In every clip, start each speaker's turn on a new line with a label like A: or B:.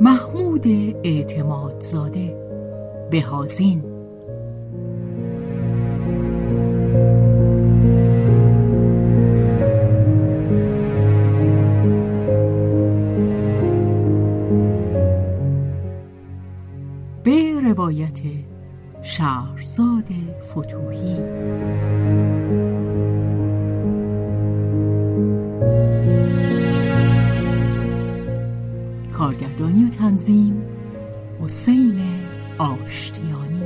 A: محمود اعتمادزاده بهازین. به روایت شهرزاد فتوحی کارگردانی و تنظیم حسین آشتیانی.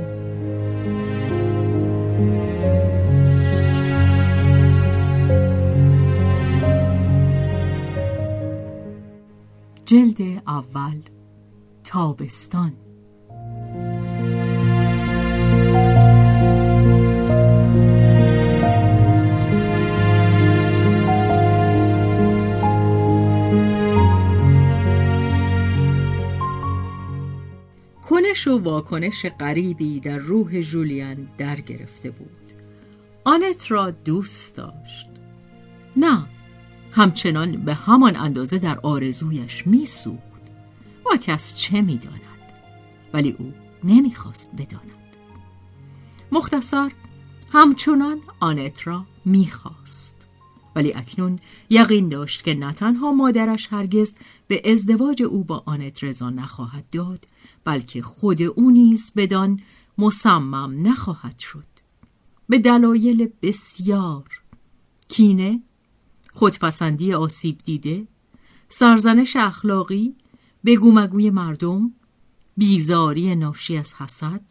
A: جلد اول تابستان. و واکنش غریبی در روح جولیان در گرفته بود. آنت را دوست داشت. نه همچنان به همان اندازه در آرزویش میسود و کس چه می‌داند؟ ولی او نمی‌خواست بداند. مختصر همچنان آنت را می‌خواست. ولی اکنون یقین داشت که نه تنها مادرش هرگز به ازدواج او با آنت رضا نخواهد داد بلکه خود او نیز بدان مصمم نخواهد شد. به دلایل بسیار کینه خودپسندی آسیب دیده سرزنش اخلاقی بگومگوی مردم بیزاری ناشی از حسد.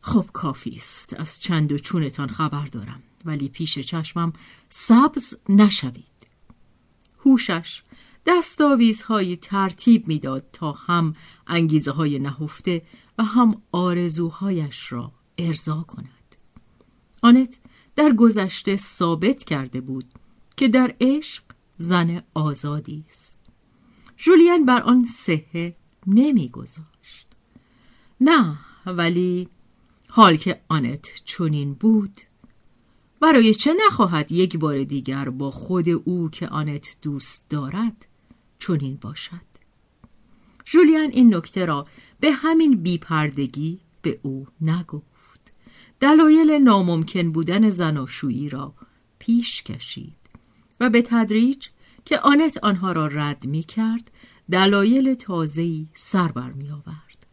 A: خب کافی است از چند و چونتان خبر دارم ولی پیش چشمم سبز نشوید. هوشش دستاویزهای ترتیب می‌داد تا هم انگیزه های نهفته و هم آرزوهایش را ارضا کند. آنت در گذشته ثابت کرده بود که در عشق زن آزادی است. جولین بر آن صحه نمیگذاشت. نه ولی حال که آنت چنین بود برای چه نخواهد یک بار دیگر با خود او که آنت دوست دارد چنین باشد. جولیان این نکته را به همین بیپردگی به او نگفت. دلایل ناممکن بودن زناشویی را پیش کشید و به تدریج که آنت آنها را رد می کرد دلایل تازه‌ای سر بر می آورد.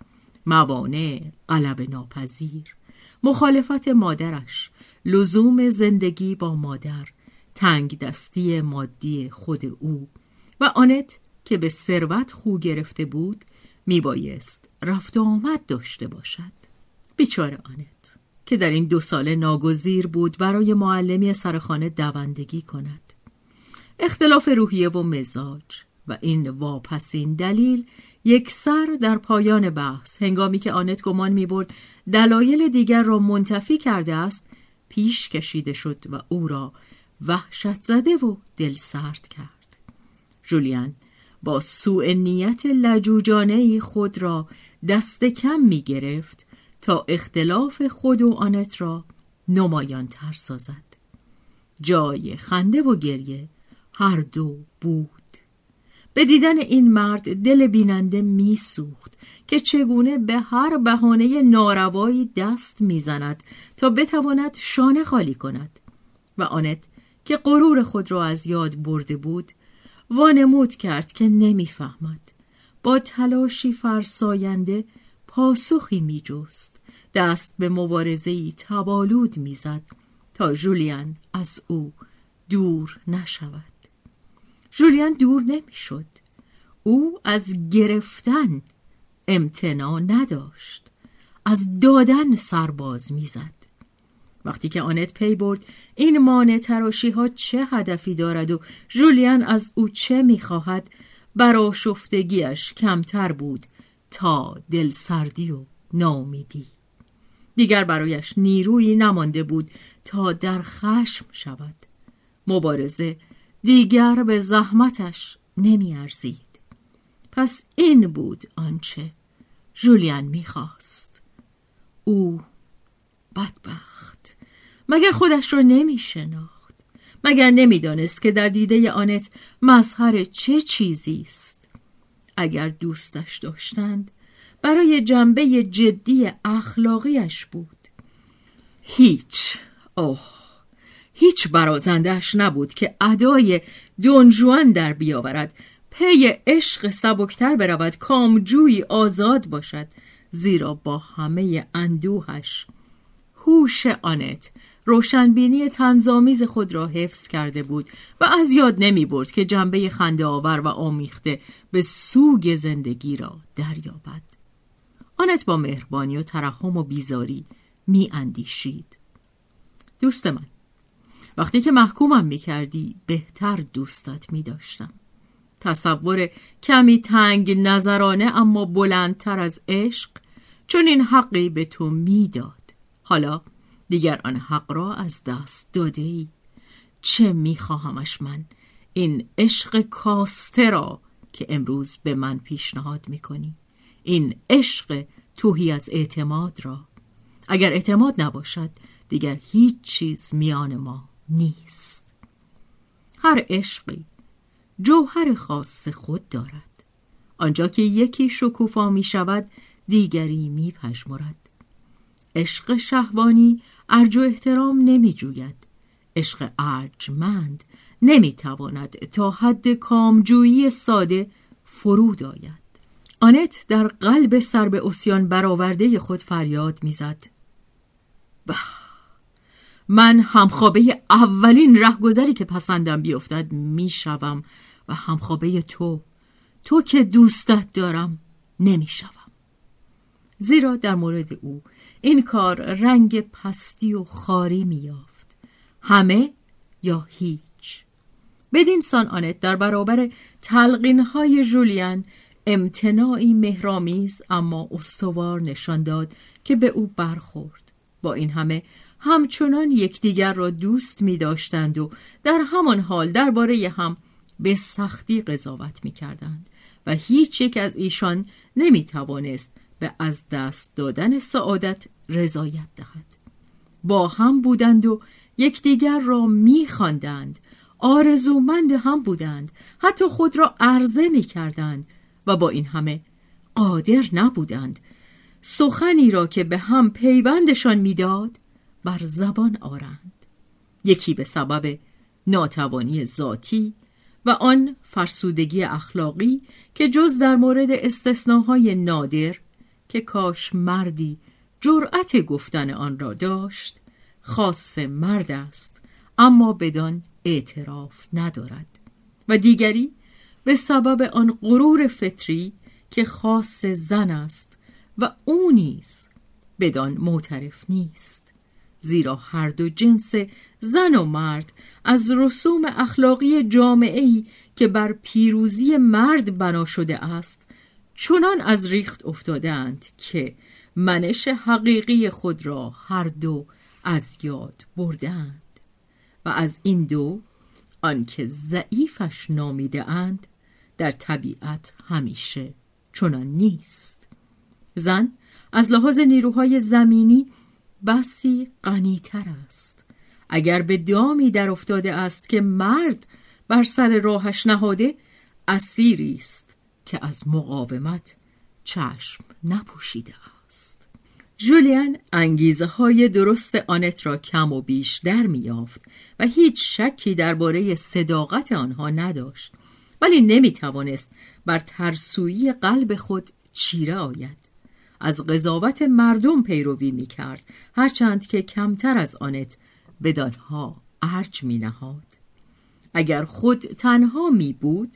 A: موانع غلب ناپذیر مخالفت مادرش لزوم زندگی با مادر تنگ دستی مادی خود او و آنت که به ثروت خو گرفته بود میبایست رفت و آمد داشته باشد. بیچاره آنت که در این دو ساله ناگزیر بود برای معلمی سرخانه دوندگی کند. اختلاف روحیه و مزاج و این واپسین دلیل یک سر در پایان بحث. هنگامی که آنت گمان می برد دلایل دیگر را منتفی کرده است پیش کشیده شد و او را وحشت زده و دل سرد کرد. جولیان با سوء نیت لجوجانه خود را دست کم می گرفت تا اختلاف خود و آنت را نمایان تر سازد. جای خنده و گریه هر دو بود. به دیدن این مرد دل بیننده میسوخت که چگونه به هر بهانه ناروایی دست می‌زند تا بتواند شانه خالی کند و آنت که غرور خود را از یاد برده بود وانمود کرد که نمی‌فهمد. با تلاشی فرساینده پاسخی میجست. دست به مبارزه‌ای تبالود می‌زد تا جولیان از او دور نشود. جولیان دور نمی‌شد. او از گرفتن امتنا نداشت. از دادن سرباز می‌زد. وقتی که آنت پی برد این مانع تراشی ها چه هدفی دارد و جولیان از او چه می‌خواهد؟ شفتگیش کمتر بود تا دلسردی و نامیدی دیگر برایش نیرویی نمانده بود تا در خشم شود. مبارزه دیگر به زحمتش نمیارزید. پس این بود آنچه جولیان می‌خواست. او بدبخت. مگر خودش را نمیشناخت؟ مگر نمی‌دانست که در دیده آنت مظهر چه چیزی است؟ اگر دوستش داشتند برای جنبه جدی اخلاقیش بود. هیچ اوه هیچ برازندش نبود که ادای دونجوان در بیاورد پی عشق سبکتر برود کامجوی آزاد باشد زیرا با همه اندوهش هوش آنت روشنبینی تنظامیز خود را حفظ کرده بود و از یاد نمی برد که جنبه خنده آور و آمیخته به سوگ زندگی را دریابد. آنت با مهربانی و ترحم و بیزاری می اندیشید. دوست من وقتی که محکومم می کردی بهتر دوستت می داشتم. تصور کمی تنگ نظرانه اما بلندتر از عشق چون این حقی به تو می‌داد حالا دیگر آن حق را از دست داده ای چه میخواهمش من؟ این عشق کاسته را که امروز به من پیشنهاد می‌کنی. این عشق توهی از اعتماد را. اگر اعتماد نباشد دیگر هیچ چیز میان ما نیست. هر عشقی جوهر خاص خود دارد. آنجا که یکی شکوفا می شود دیگری می پشمرد. عشق شهوانی ارج و احترام نمی جوید. عشق ارجمند نمی تواند تا حد کامجویی ساده فرود آید. آنت در قلب سر به اسیان برآورده خود فریاد می‌زد. به من همخوابه اولین رهگذری که پسندم بیفتد می‌شوم و همخوابه تو تو که دوستت دارم نمی‌شوم زیرا در مورد او این کار رنگ پستی و خاری میافت همه یا هیچ. بدین سان آنت در برابر تلقین های جولیان امتناعی مهرامیز اما استوار نشان داد که به او برخورد. با این همه همچنان یکدیگر را دوست می داشتند و در همان حال درباره هم به سختی قضاوت می کردند و هیچ یک از ایشان نمی توانست به از دست دادن سعادت رضایت دهد. با هم بودند و یکدیگر را می خواندند آرزومند هم بودند. حتی خود را عرضه می کردند و با این همه قادر نبودند. سخنی را که به هم پیوندشان می‌داد بر زبان آرند. یکی به سبب ناتوانی ذاتی و آن فرسودگی اخلاقی که جز در مورد استثناهای نادر که کاش مردی جرأت گفتن آن را داشت خاص مرد است اما بدان اعتراف ندارد. و دیگری به سبب آن غرور فطری که خاص زن است و او نیز بدان معترف نیست. زیرا هر دو جنس زن و مرد از رسوم اخلاقی جامعه‌ای که بر پیروزی مرد بنا شده است چنان از ریخت افتادند که منش حقیقی خود را هر دو از یاد بردند. و از این دو آنکه ضعیفش نامیده اند در طبیعت همیشه چنان نیست. زن از لحاظ نیروهای زمینی بسی غنیتر است. اگر به دامی در افتاده است که مرد بر سر راهش نهاده اسیری است. که از مقاومت چشم نپوشیده است. جولیان انگیزه های درست آنت را کم و بیش در میافت و هیچ شکی درباره صداقت آنها نداشت ولی نمی توانست بر ترسویی قلب خود چیره آید. از قضاوت مردم پیروی می کرد هرچند که کمتر از آنت بدانها ارج می نهاد اگر خود تنها می بود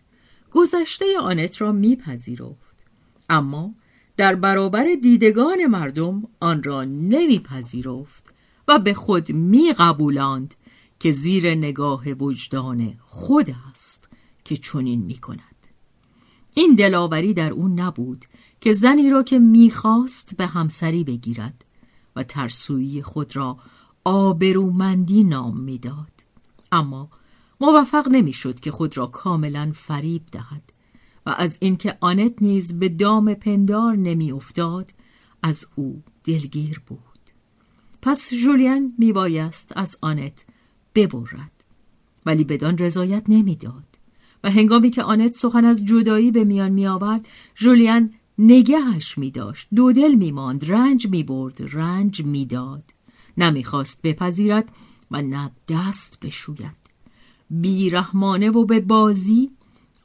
A: گذشته آنت را میپذیرفت. اما در برابر دیدگان مردم آن را نمیپذیرفت و به خود میقبولاند که زیر نگاه وجدان خود است که چنین می‌کند. این دلاوری در او نبود که زنی را که می‌خواست به همسری بگیرد و ترسویی خود را آبرومندی نام می‌داد. اما موفق نمی‌شد که خود را کاملا فریب دهد و از اینکه آنت نیز به دام پندار نمیافتاد از او دلگیر بود. پس جولین میبایست از آنت ببرد ولی بدان رضایت نمی‌داد و هنگامی که آنت سخن از جدایی به میان می آورد جولیان نگهش می داشت دودل می ماند رنج می برد رنج می داد نمی‌خواست بپذیرد و نه دست بشوید. بیرحمانه و به بازی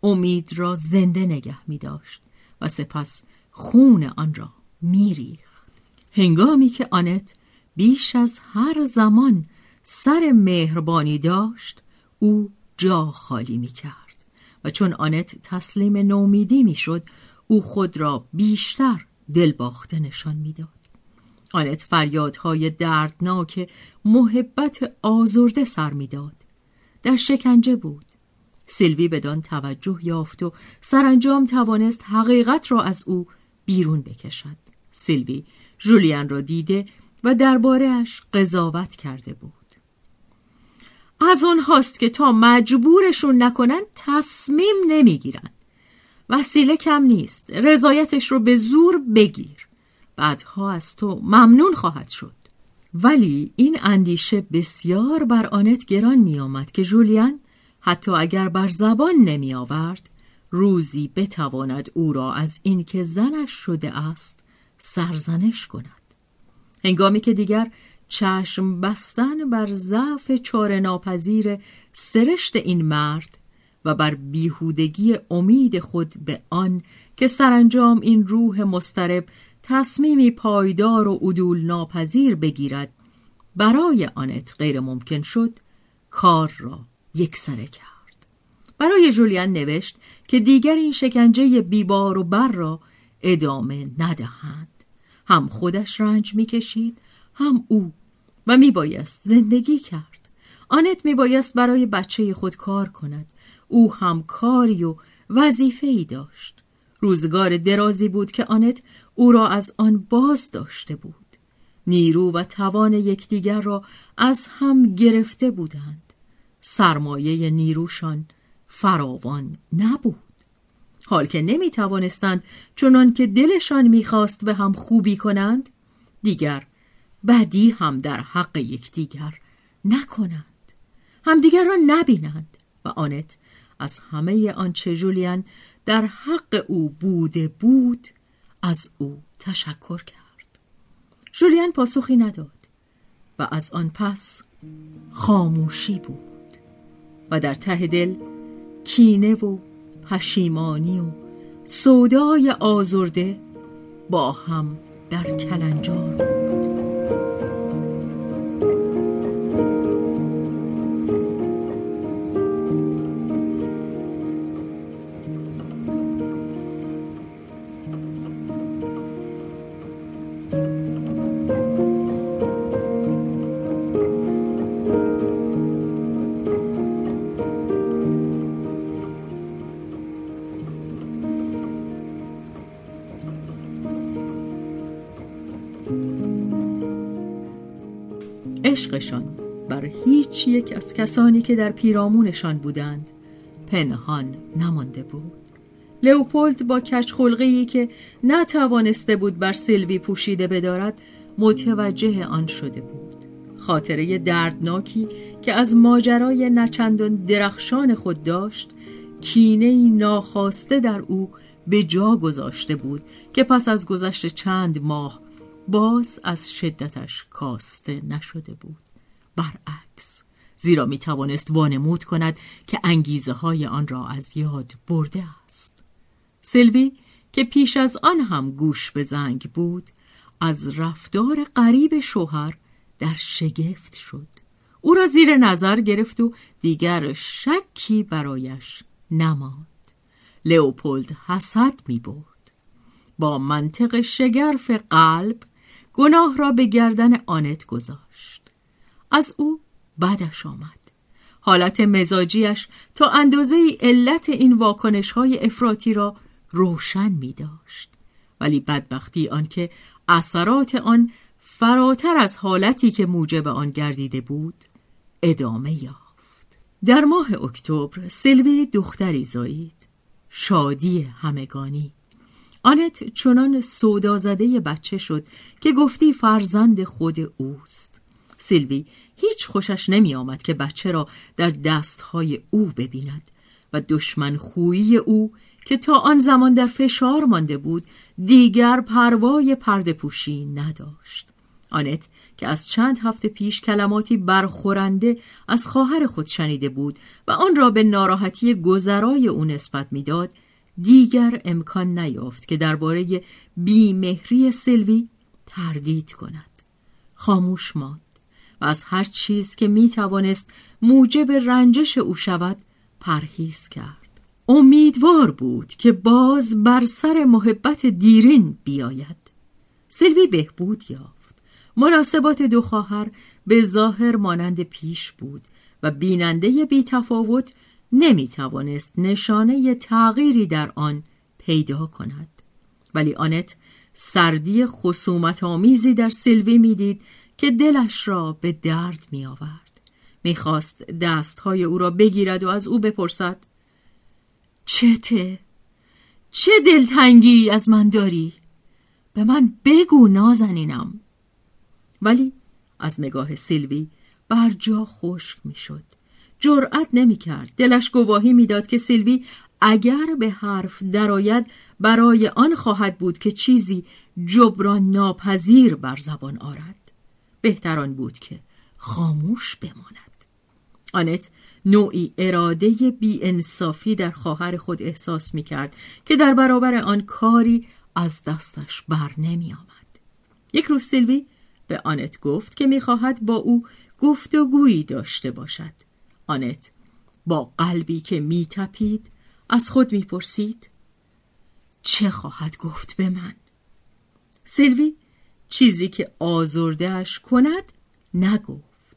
A: امید را زنده نگه می داشت و سپس خون آن را می ریخت. هنگامی که آنت بیش از هر زمان سر مهربانی داشت او جا خالی می کرد و چون آنت تسلیم نومیدی می‌شد او خود را بیشتر دلباخته نشان می‌داد آنت فریادهای دردناک محبت آزرده سر می‌داد در شکنجه بود. سیلوی بدان توجه یافت و سرانجام توانست حقیقت را از او بیرون بکشد. سیلوی جولیان را دیده و دربارهاش قضاوت کرده بود. از اون هاست که تا مجبورشون نکنن تصمیم نمی‌گیرن. وسیله کم نیست. رضایتش رو به زور بگیر. بعدها از تو ممنون خواهد شد. ولی این اندیشه بسیار بر آنت گران می آمد که جولیان حتی اگر بر زبان نمی آورد روزی بتواند او را از اینکه زنش شده است سرزنش کند. هنگامی که دیگر چشم بستن بر ضعف چاره ناپذیر سرشت این مرد و بر بیهودگی امید خود به آن که سرانجام این روح مسترب تصمیمی پایدار و عدول ناپذیر بگیرد. برای آنت غیر ممکن شد کار را یکسره کرد. برای جولیان نوشت که دیگر این شکنجه بیبار و بر را ادامه ندهند. هم خودش رنج می‌کشید هم او و میبایست زندگی کرد. آنت میبایست برای بچه خود کار کند. او هم کاری و وظیفه ای داشت. روزگار درازی بود که آنت او را از آن باز داشته بود. نیرو و توان یکدیگر را از هم گرفته بودند. سرمایه نیروشان فراوان نبود. حال که نمی توانستند چنان که دلشان می‌خواست به هم خوبی کنند دیگر بدی هم در حق یکدیگر نکنند. همدیگر را نبینند و آنت از همه آنچه جولیان در حق او بوده بود از او تشکر کرد. جولیان پاسخی نداد و از آن پس خاموشی بود و در ته دل کینه و پشیمانی و سودای آزرده با هم در کلنجار بود. هیچ یک از کسانی که در پیرامونشان بودند پنهان نمانده بود. لئوپولد با کچخلقی که نتوانسته بود بر سیلوی پوشیده بدارد متوجه آن شده بود. خاطره دردناکی که از ماجرای نچندان درخشان خود داشت کینه ناخواسته در او به جا گذاشته بود که پس از گذشت چند ماه باز از شدتش کاسته نشده بود. برعکس زیرا می توانست وانمود کند که انگیزه های آن را از یاد برده است سلوی که پیش از آن هم گوش به زنگ بود از رفتار غریب شوهر در شگفت شد او را زیر نظر گرفت و دیگر شکی برایش نماند لئوپولد حسد می برد. با منطق شگرف قلب گناه را به گردن آنت گذاشت. از او بدش آمد. حالت مزاجیش تا اندازه علت این واکنش های افراطی را روشن می داشت. ولی بدبختی آنکه اثرات آن فراتر از حالتی که موجب آن گردیده بود ادامه یافت در ماه اکتبر سلوی دختری زایید شادی همگانی آنت چنان سودا زده بچه شد که گفتی فرزند خود اوست سیلوی هیچ خوشش نمی آمد که بچه را در دستهای او ببیند و دشمن خویی او که تا آن زمان در فشار مانده بود دیگر پروای پرده پوشی نداشت. آنت که از چند هفته پیش کلماتی برخورنده از خواهر خود شنیده بود و آن را به ناراحتی گذرای او نسبت می‌داد دیگر امکان نیافت که درباره بیمهری سلوی تردید کند. خاموش ماند. و از هر چیز که می توانست موجب رنجش او شود پرهیز کرد. امیدوار بود که باز بر سر محبت دیرین بیاید. سلوی بهبود یافت. مناسبات دو خواهر به ظاهر مانند پیش بود و بیننده بی تفاوت نمی توانست نشانه تغییری در آن پیدا کند. ولی آنت سردی خصومت آمیزی در سلوی می‌دید که دلش را به درد می آورد می‌خواست دستهای او را بگیرد و از او بپرسد چته؟ چه دلتنگی از من داری؟ به من بگو نازنینم ولی از نگاه سیلوی بر جا خشک می‌شد. جرأت نمی کرد. دلش گواهی می‌داد که سیلوی اگر به حرف درآید برای آن خواهد بود که چیزی جبران ناپذیر بر زبان آرد. بهتران بود که خاموش بماند. آنت نوعی اراده بی انصافی در خواهر خود احساس می کرد که در برابر آن کاری از دستش بر نمی آمد. یک روز سیلوی به آنت گفت که می‌خواهد با او گفتگویی داشته باشد. آنت با قلبی که میتپید از خود می‌پرسید چه خواهد گفت به من؟ سیلوی چیزی که آزردهش کند نگفت.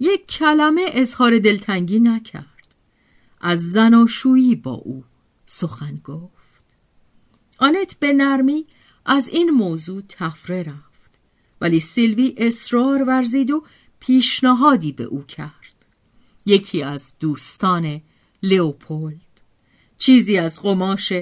A: یک کلمه اظهار دلتنگی نکرد. از زناشویی با او سخن گفت. آنت به نرمی از این موضوع تفره رفت ولی سیلوی اصرار ورزید و پیشنهادی به او کرد. یکی از دوستان لئوپولد. چیزی از قماش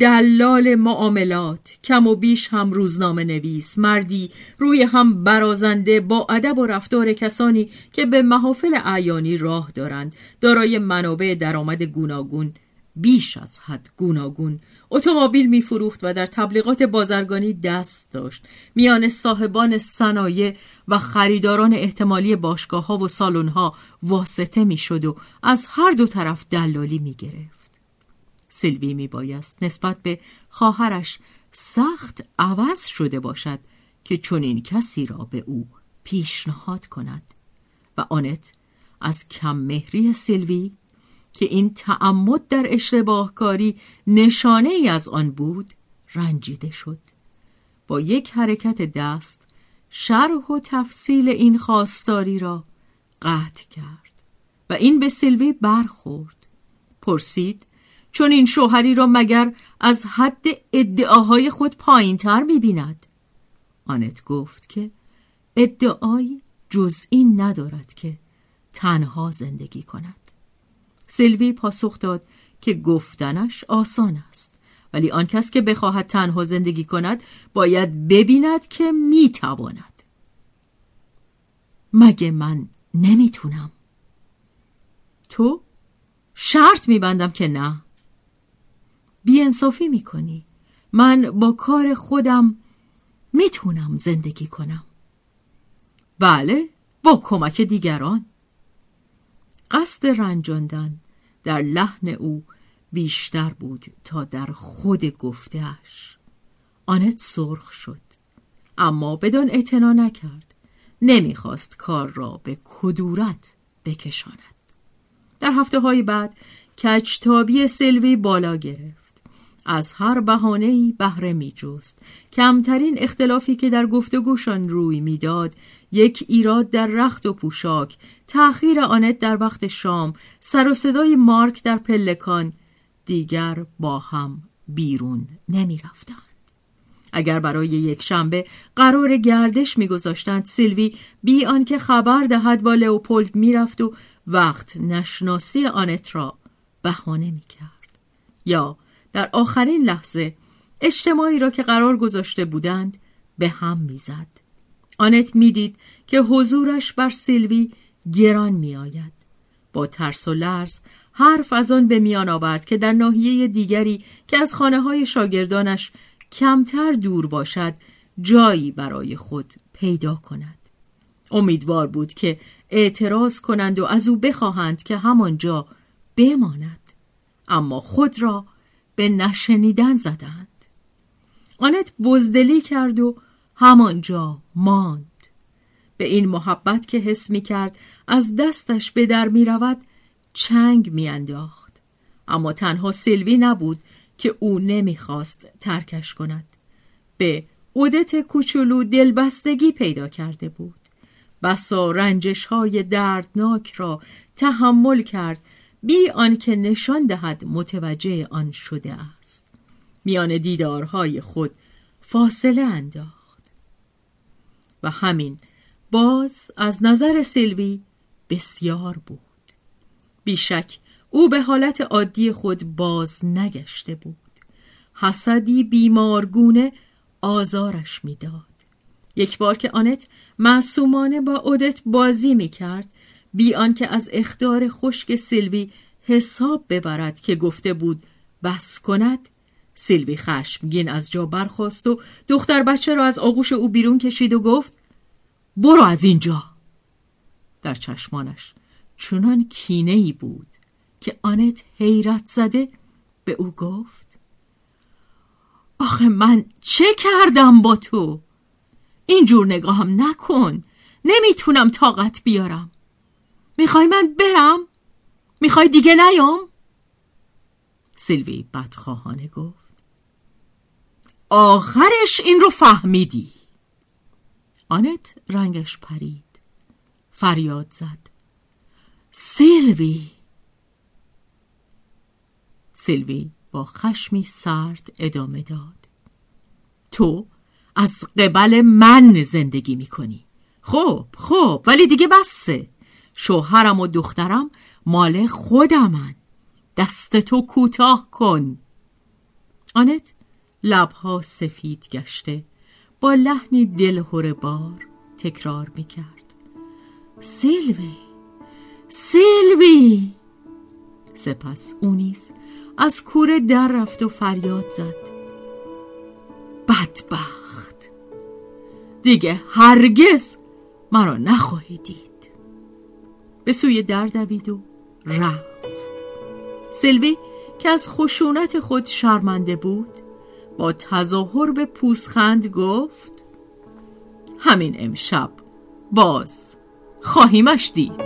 A: دلال معاملات کم و بیش هم روزنامه نویس مردی روی هم برازنده با ادب و رفتار کسانی که به محافل اعیانی راه دارند. دارای منابع درآمد گوناگون بیش از حد گوناگون. اتومبیل میفروخت و در تبلیغات بازرگانی دست داشت. میان صاحبان صنایع و خریداران احتمالی باشگاه ها و سالن ها واسطه می‌شد و از هر دو طرف دلالی می‌گرفت. سلوی می بایست نسبت به خواهرش سخت عوض شده باشد که چنین کسی را به او پیشنهاد کند. و آنت از کم مهری سلوی که این تعمد در اشتباهکاری نشانه ای از آن بود رنجیده شد. با یک حرکت دست شرح و تفصیل این خواستاری را قطع کرد و این به سلوی برخورد. پرسید چون این شوهری را مگر از حد ادعاهای خود پایین تر می بیند. آنت گفت که ادعایی جز این ندارد که تنها زندگی کند. سلوی پاسخ داد که گفتنش آسان است ولی آن کس که بخواهد تنها زندگی کند باید ببیند که می‌تواند. مگه من نمی‌تونم؟ تو؟ شرط میبندم که نه بیانصافی می‌کنی. من با کار خودم می‌تونم زندگی کنم. بله با کمک دیگران. قصد رنجاندن در لحن او بیشتر بود تا در خود گفتهش آنت سرخ شد اما بدان اعتنا نکرد. نمی‌خواست کار را به کدورت بکشاند. در هفته های بعد کجتابی سلوی بالا گرفت. از هر بهانه‌ای بهره میجست. کمترین اختلافی که در گفتگوشان روی می‌داد یک ایراد در رخت و پوشاک. تأخیر آنت در وقت شام سر و صدای مارک در پلکان دیگر با هم بیرون نمی رفتن. اگر برای یک شنبه قرار گردش میگذاشتند سیلوی بی آنکه خبر دهد با لئوپولد می‌رفت و وقت نشناسی آنت را بهانه می‌کرد. یا در آخرین لحظه اجتماعی را که قرار گذاشته بودند به هم می‌زد. آنت می‌دید که حضورش بر سیلوی گران میآید. با ترس و لرز حرف از آن به میان آورد که در ناحیه دیگری که از خانه های شاگردانش کمتر دور باشد جایی برای خود پیدا کند. امیدوار بود که اعتراض کنند و از او بخواهند که همانجا بماند. اما خود را به نشنیدن زدند. آنت بزدلی کرد و همانجا ماند. به این محبت که حس می کرد از دستش به در می رود چنگ می انداخت. اما تنها سلوی نبود که او نمی‌خواست ترکش کند. به عودت کوچولو دلبستگی پیدا کرده بود. بسا رنجش های دردناک را تحمل کرد بی آنکه نشان دهد متوجه آن شده است. میان دیدارهای خود فاصله انداخت. و همین باز از نظر سیلوی بسیار بود. بیشک او به حالت عادی خود باز نگشته بود. حسدی بیمارگونه آزارش می‌داد. یک بار که آنت معصومانه با اودت بازی می‌کرد بی آنکه از اختار خشک سیلوی حساب ببرد که گفته بود بس کند؟ سیلوی خشمگین از جا برخواست و دختر بچه را از آغوش او بیرون کشید و گفت برو از اینجا. در چشمانش چنان کینه ای بود که آنت حیرت زده به او گفت آخه من چه کردم با تو؟ اینجور نگاهم نکن نمی‌تونم طاقت بیارم. می‌خوای من برم؟ می‌خوای دیگه نیام؟ سیلوی بدخواهانه گفت. آخرش این رو فهمیدی. آنت رنگش پرید. فریاد زد. سیلوی! سیلوی با خشمی سرد ادامه داد. تو از قبل من زندگی می‌کنی. خب خب ولی دیگه بسه. شوهرم و دخترم مال خودمن. دست تو کوتاه کن. آنت لبها سفید گشته با لحنی دلهور بار تکرار می‌کرد. سیلوی سیلوی! سپس او نیز از کوره در رفت و فریاد زد. بدبخت! دیگه هرگز مرا نخواهی دید. به سوی در دوید و رفت. سلوی که از خشونت خود شرمنده بود با تظاهر به پوسخند گفت همین امشب باز خواهیمش دید.